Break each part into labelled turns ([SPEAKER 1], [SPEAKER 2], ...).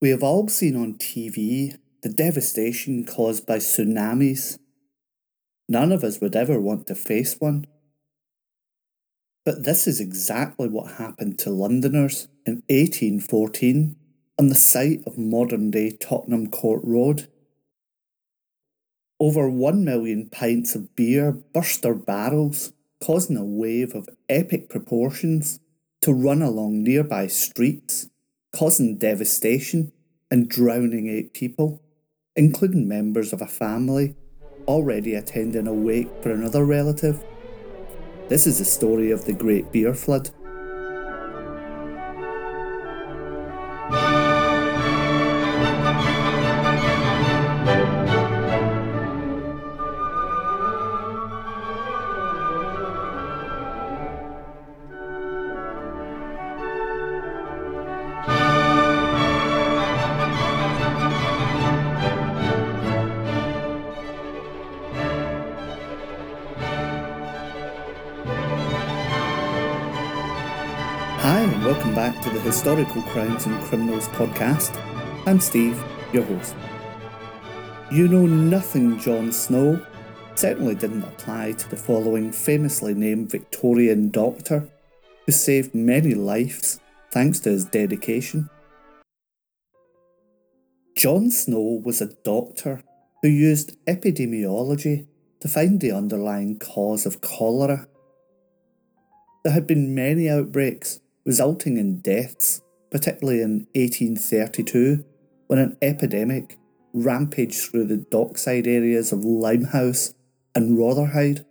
[SPEAKER 1] We have all seen on TV the devastation caused by tsunamis. None of us would ever want to face one. But this is exactly what happened to Londoners in 1814 on the site of modern day Tottenham Court Road. Over one million pints of beer burst their barrels, causing a wave of epic proportions to run along nearby streets, causing devastation and drowning eight people, including members of a family already attending a wake for another relative. This is the story of the Great Beer Flood. To the Historical Crimes and Criminals podcast. I'm Steve, your host. You know nothing, Jon Snow, certainly didn't apply to the following famously named Victorian doctor who saved many lives thanks to his dedication. John Snow was a doctor who used epidemiology to find the underlying cause of cholera. There had been many outbreaks resulting in deaths, particularly in 1832 when an epidemic rampaged through the dockside areas of Limehouse and Rotherhithe.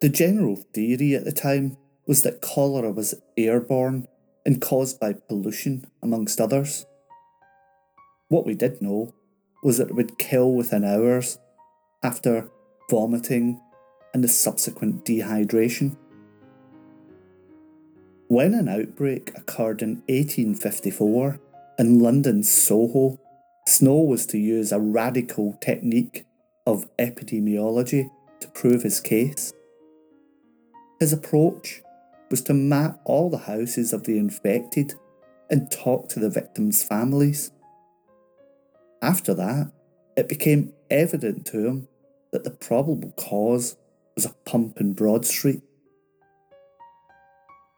[SPEAKER 1] The general theory at the time was that cholera was airborne and caused by pollution, amongst others. What we did know was that it would kill within hours after vomiting and the subsequent dehydration. When an outbreak occurred in 1854 in London's Soho, Snow was to use a radical technique of epidemiology to prove his case. His approach was to map all the houses of the infected and talk to the victims' families. After that, it became evident to him that the probable cause was a pump in Broad Street.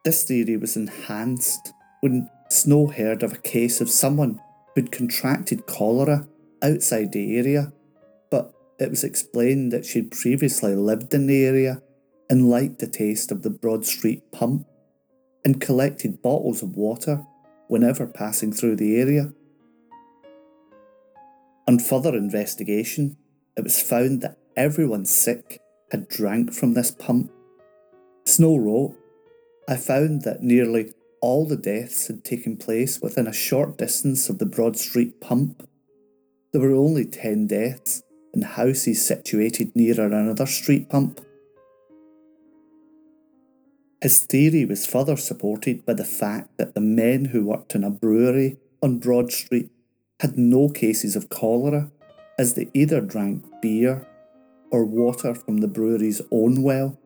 [SPEAKER 1] This theory was enhanced when Snow heard of a case of someone who'd contracted cholera outside the area, but it was explained that she'd previously lived in the area and liked the taste of the Broad Street pump and collected bottles of water whenever passing through the area. On further investigation, it was found that everyone sick had drank from this pump. Snow wrote, I found that nearly all the deaths had taken place within a short distance of the Broad Street pump. There were only 10 deaths in houses situated nearer another street pump. His theory was further supported by the fact that the men who worked in a brewery on Broad Street had no cases of cholera, as they either drank beer or water from the brewery's own well.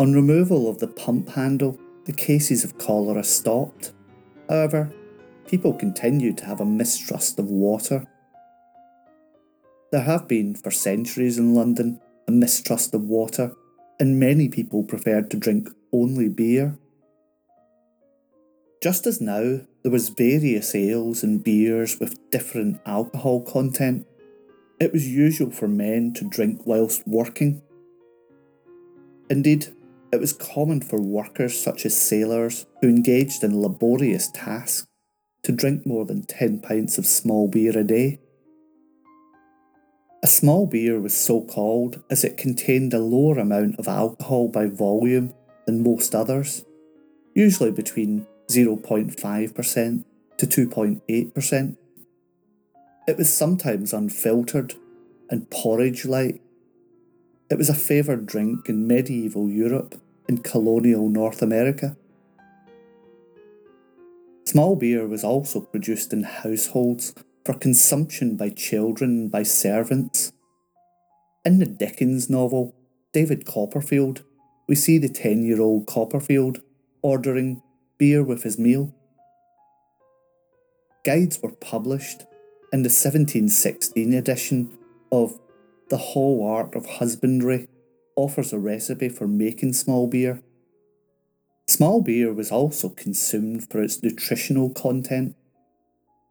[SPEAKER 1] On removal of the pump handle, the cases of cholera stopped. However, people continued to have a mistrust of water. There have been, for centuries in London, a mistrust of water, and many people preferred to drink only beer. Just as now, there was various ales and beers with different alcohol content, it was usual for men to drink whilst working. Indeed, it was common for workers such as sailors who engaged in laborious tasks to drink more than 10 pints of small beer a day. A small beer was so called as it contained a lower amount of alcohol by volume than most others, usually between 0.5% to 2.8%. It was sometimes unfiltered and porridge like it was a favoured drink in medieval Europe and colonial North America. Small beer was also produced in households for consumption by children and by servants. In the Dickens novel, David Copperfield, we see the 10 year old Copperfield ordering beer with his meal guides were published in the 1716 edition of The Whole Art of Husbandry offers a recipe for making small beer. Small beer was also consumed for its nutritional content.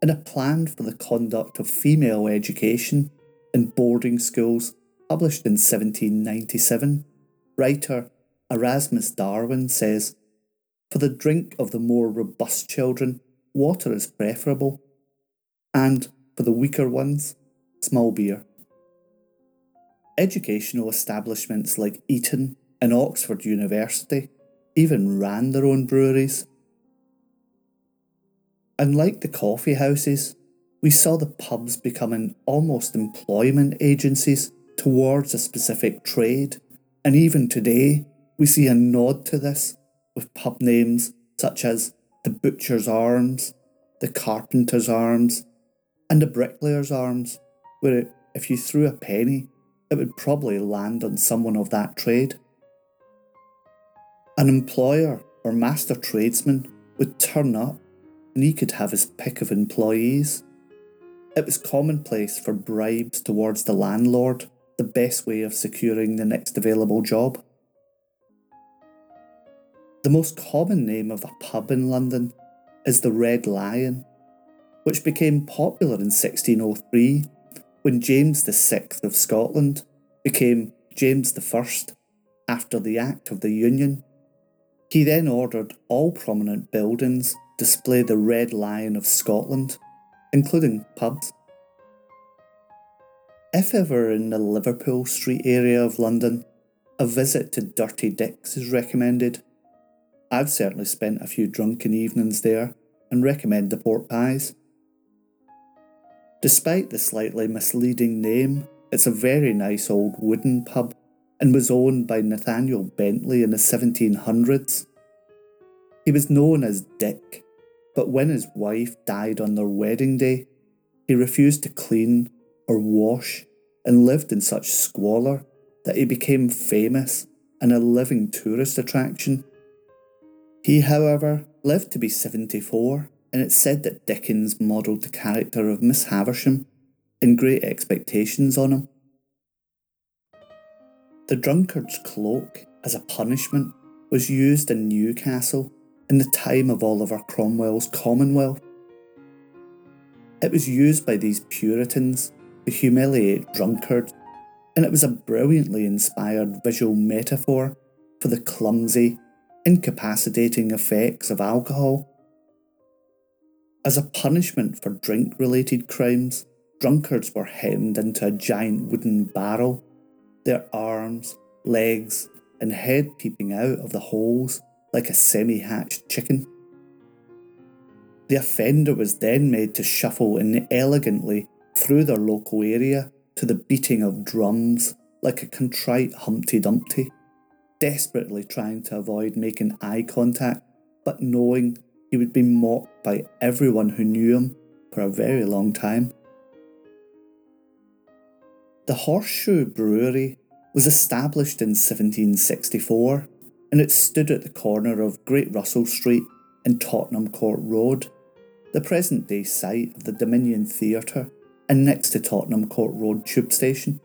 [SPEAKER 1] In a plan for the conduct of female education in boarding schools published in 1797, writer Erasmus Darwin says, For the drink of the more robust children, water is preferable, and for the weaker ones, small beer. Educational establishments like Eton and Oxford University even ran their own breweries. Unlike the coffee houses, we saw the pubs becoming almost employment agencies towards a specific trade, and even today we see a nod to this with pub names such as the Butcher's Arms, the Carpenter's Arms, and the Bricklayer's Arms, where if you threw a penny, it would probably land on someone of that trade. An employer or master tradesman would turn up and he could have his pick of employees. It was commonplace for bribes towards the landlord the best way of securing the next available job. The most common name of a pub in London is the Red Lion, which became popular in 1603 when James VI of Scotland became James I after the Act of the Union. He then ordered all prominent buildings display the Red Lion of Scotland, including pubs. If ever in the Liverpool Street area of London, a visit to Dirty Dick's is recommended. I've certainly spent a few drunken evenings there and recommend the pork pies. Despite the slightly misleading name, it's a very nice old wooden pub and was owned by Nathaniel Bentley in the 1700s. He was known as Dick, but when his wife died on their wedding day, he refused to clean or wash and lived in such squalor that he became famous and a living tourist attraction. He, however, lived to be 74, and it's said that Dickens modelled the character of Miss Havisham in great expectations on him. The drunkard's cloak, as a punishment, was used in Newcastle in the time of Oliver Cromwell's Commonwealth. It was used by these Puritans to humiliate drunkards, and it was a brilliantly inspired visual metaphor for the clumsy, incapacitating effects of alcohol. As a punishment for drink related crimes, drunkards were hemmed into a giant wooden barrel, their arms, legs, and head peeping out of the holes like a semi hatched chicken. The offender was then made to shuffle inelegantly through their local area to the beating of drums like a contrite Humpty Dumpty, desperately trying to avoid making eye contact, but knowing he would be mocked by everyone who knew him for a very long time. The Horseshoe Brewery was established in 1764 and it stood at the corner of Great Russell Street and Tottenham Court Road, the present day site of the Dominion Theatre and next to Tottenham Court Road tube station.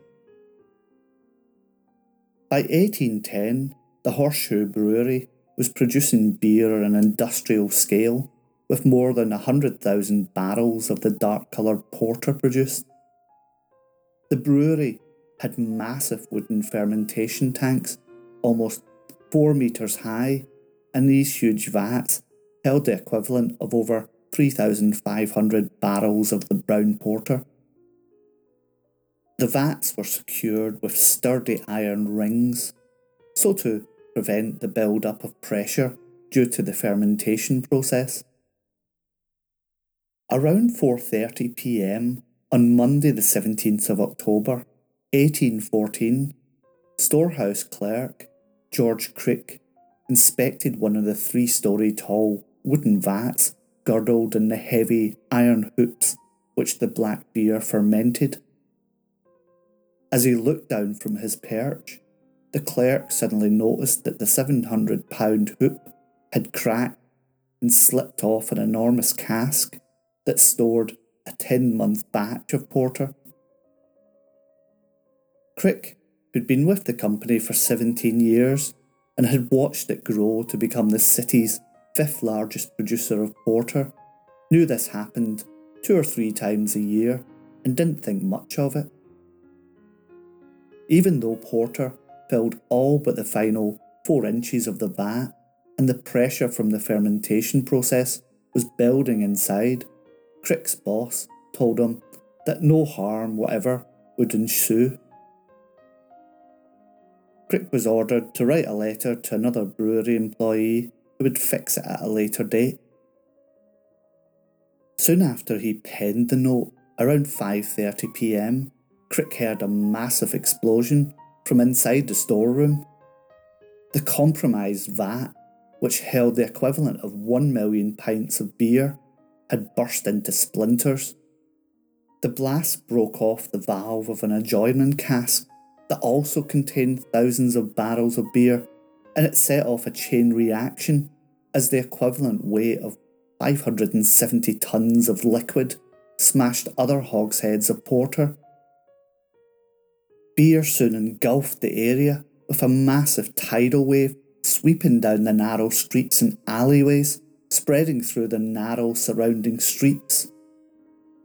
[SPEAKER 1] By 1810, the Horseshoe Brewery was producing beer on an industrial scale, with more than 100,000 barrels of the dark coloured porter produced. The brewery had massive wooden fermentation tanks, almost 4 metres high, and these huge vats held the equivalent of over 3,500 barrels of the brown porter. The vats were secured with sturdy iron rings, so to prevent the build-up of pressure due to the fermentation process. Around 4:30 p.m. on Monday the 17th of October, 1814, storehouse clerk George Crick inspected one of the three-story tall wooden vats girdled in the heavy iron hoops which the black beer fermented. As he looked down from his perch, the clerk suddenly noticed that the 700 pound hoop had cracked and slipped off an enormous cask that stored a 10 month batch of porter. Crick, who'd been with the company for 17 years and had watched it grow to become the city's fifth largest producer of porter, knew this happened two or three times a year and didn't think much of it. Even though porter filled all but the final four inches of the vat, and the pressure from the fermentation process was building inside, Crick's boss told him that no harm whatever would ensue. Crick was ordered to write a letter to another brewery employee who would fix it at a later date. Soon after he penned the note, around 5:30 p.m., Crick heard a massive explosion from inside the storeroom. The compromised vat, which held the equivalent of 1 million pints of beer, had burst into splinters. The blast broke off the valve of an adjoining cask that also contained thousands of barrels of beer, and it set off a chain reaction as the equivalent weight of 570 tons of liquid smashed other hogsheads of porter. Beer soon engulfed the area with a massive tidal wave sweeping down the narrow streets and alleyways, spreading through the narrow surrounding streets.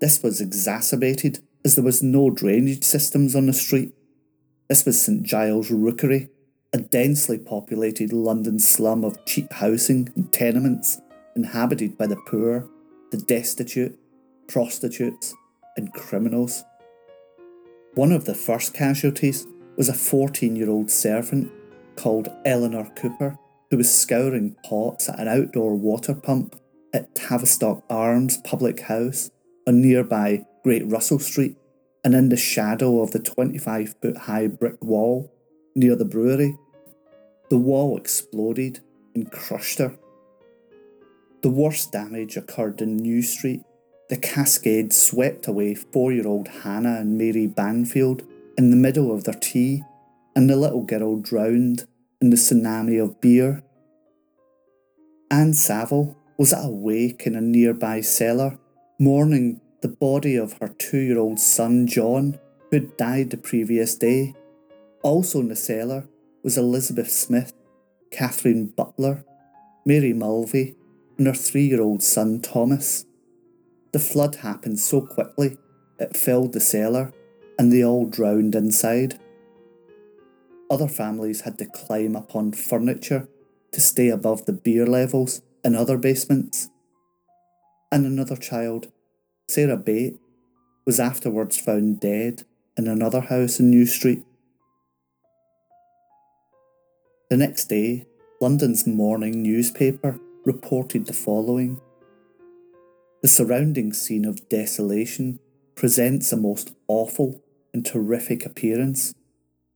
[SPEAKER 1] This was exacerbated as there was no drainage systems on the street. This was St Giles Rookery, a densely populated London slum of cheap housing and tenements inhabited by the poor, the destitute, prostitutes, and criminals. One of the first casualties was a 14 year old servant called Eleanor Cooper who was scouring pots at an outdoor water pump at Tavistock Arms Public House on nearby Great Russell Street and in the shadow of the 25 foot high brick wall near the brewery. The wall exploded and crushed her. The worst damage occurred in New Street. The cascade swept away four year old Hannah and Mary Banfield in the middle of their tea, and the little girl drowned in the tsunami of beer. Anne Saville was at a wake in a nearby cellar, mourning the body of her two year old son John, who had died the previous day. Also in the cellar was Elizabeth Smith, Catherine Butler, Mary Mulvey, and her three year old son Thomas. The flood happened so quickly it filled the cellar and they all drowned inside. Other families had to climb upon furniture to stay above the beer levels in other basements. And another child, Sarah Bate, was afterwards found dead in another house in New Street. The next day, London's morning newspaper reported the following The surrounding scene of desolation presents a most awful and terrific appearance,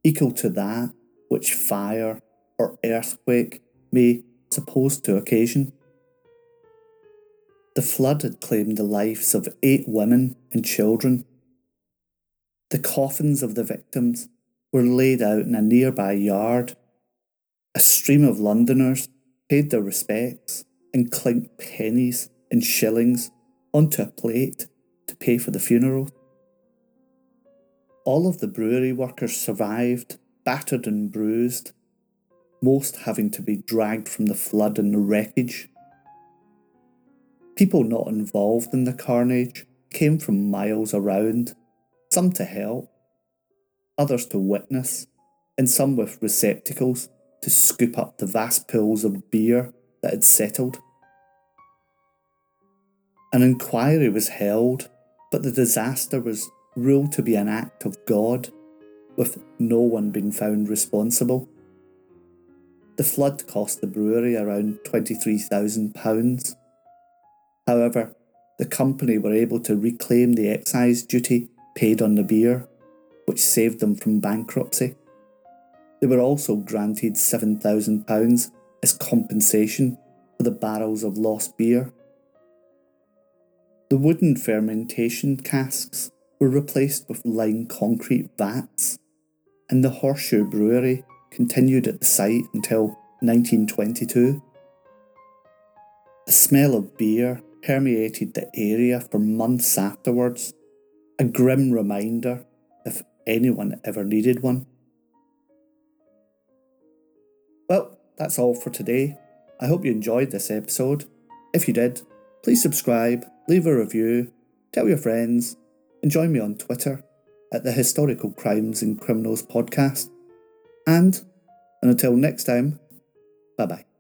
[SPEAKER 1] equal to that which fire or earthquake may suppose to occasion. The flood had claimed the lives of eight women and children. The coffins of the victims were laid out in a nearby yard. A stream of Londoners paid their respects and clinked pennies and shillings onto a plate to pay for the funeral. All of the brewery workers survived, battered and bruised, most having to be dragged from the flood and the wreckage. People not involved in the carnage came from miles around, some to help, others to witness, and some with receptacles to scoop up the vast pools of beer that had settled. An inquiry was held, but the disaster was ruled to be an act of God, with no one being found responsible. The flood cost the brewery around £23,000. However, the company were able to reclaim the excise duty paid on the beer, which saved them from bankruptcy. They were also granted £7,000 as compensation for the barrels of lost beer. The wooden fermentation casks were replaced with lime concrete vats, and the Horseshoe Brewery continued at the site until 1922. The smell of beer permeated the area for months afterwards, a grim reminder if anyone ever needed one. Well, that's all for today. I hope you enjoyed this episode. If you did, please subscribe, leave a review, tell your friends, and join me on Twitter at the Historical Crimes and Criminals podcast. And, and until next time, bye bye.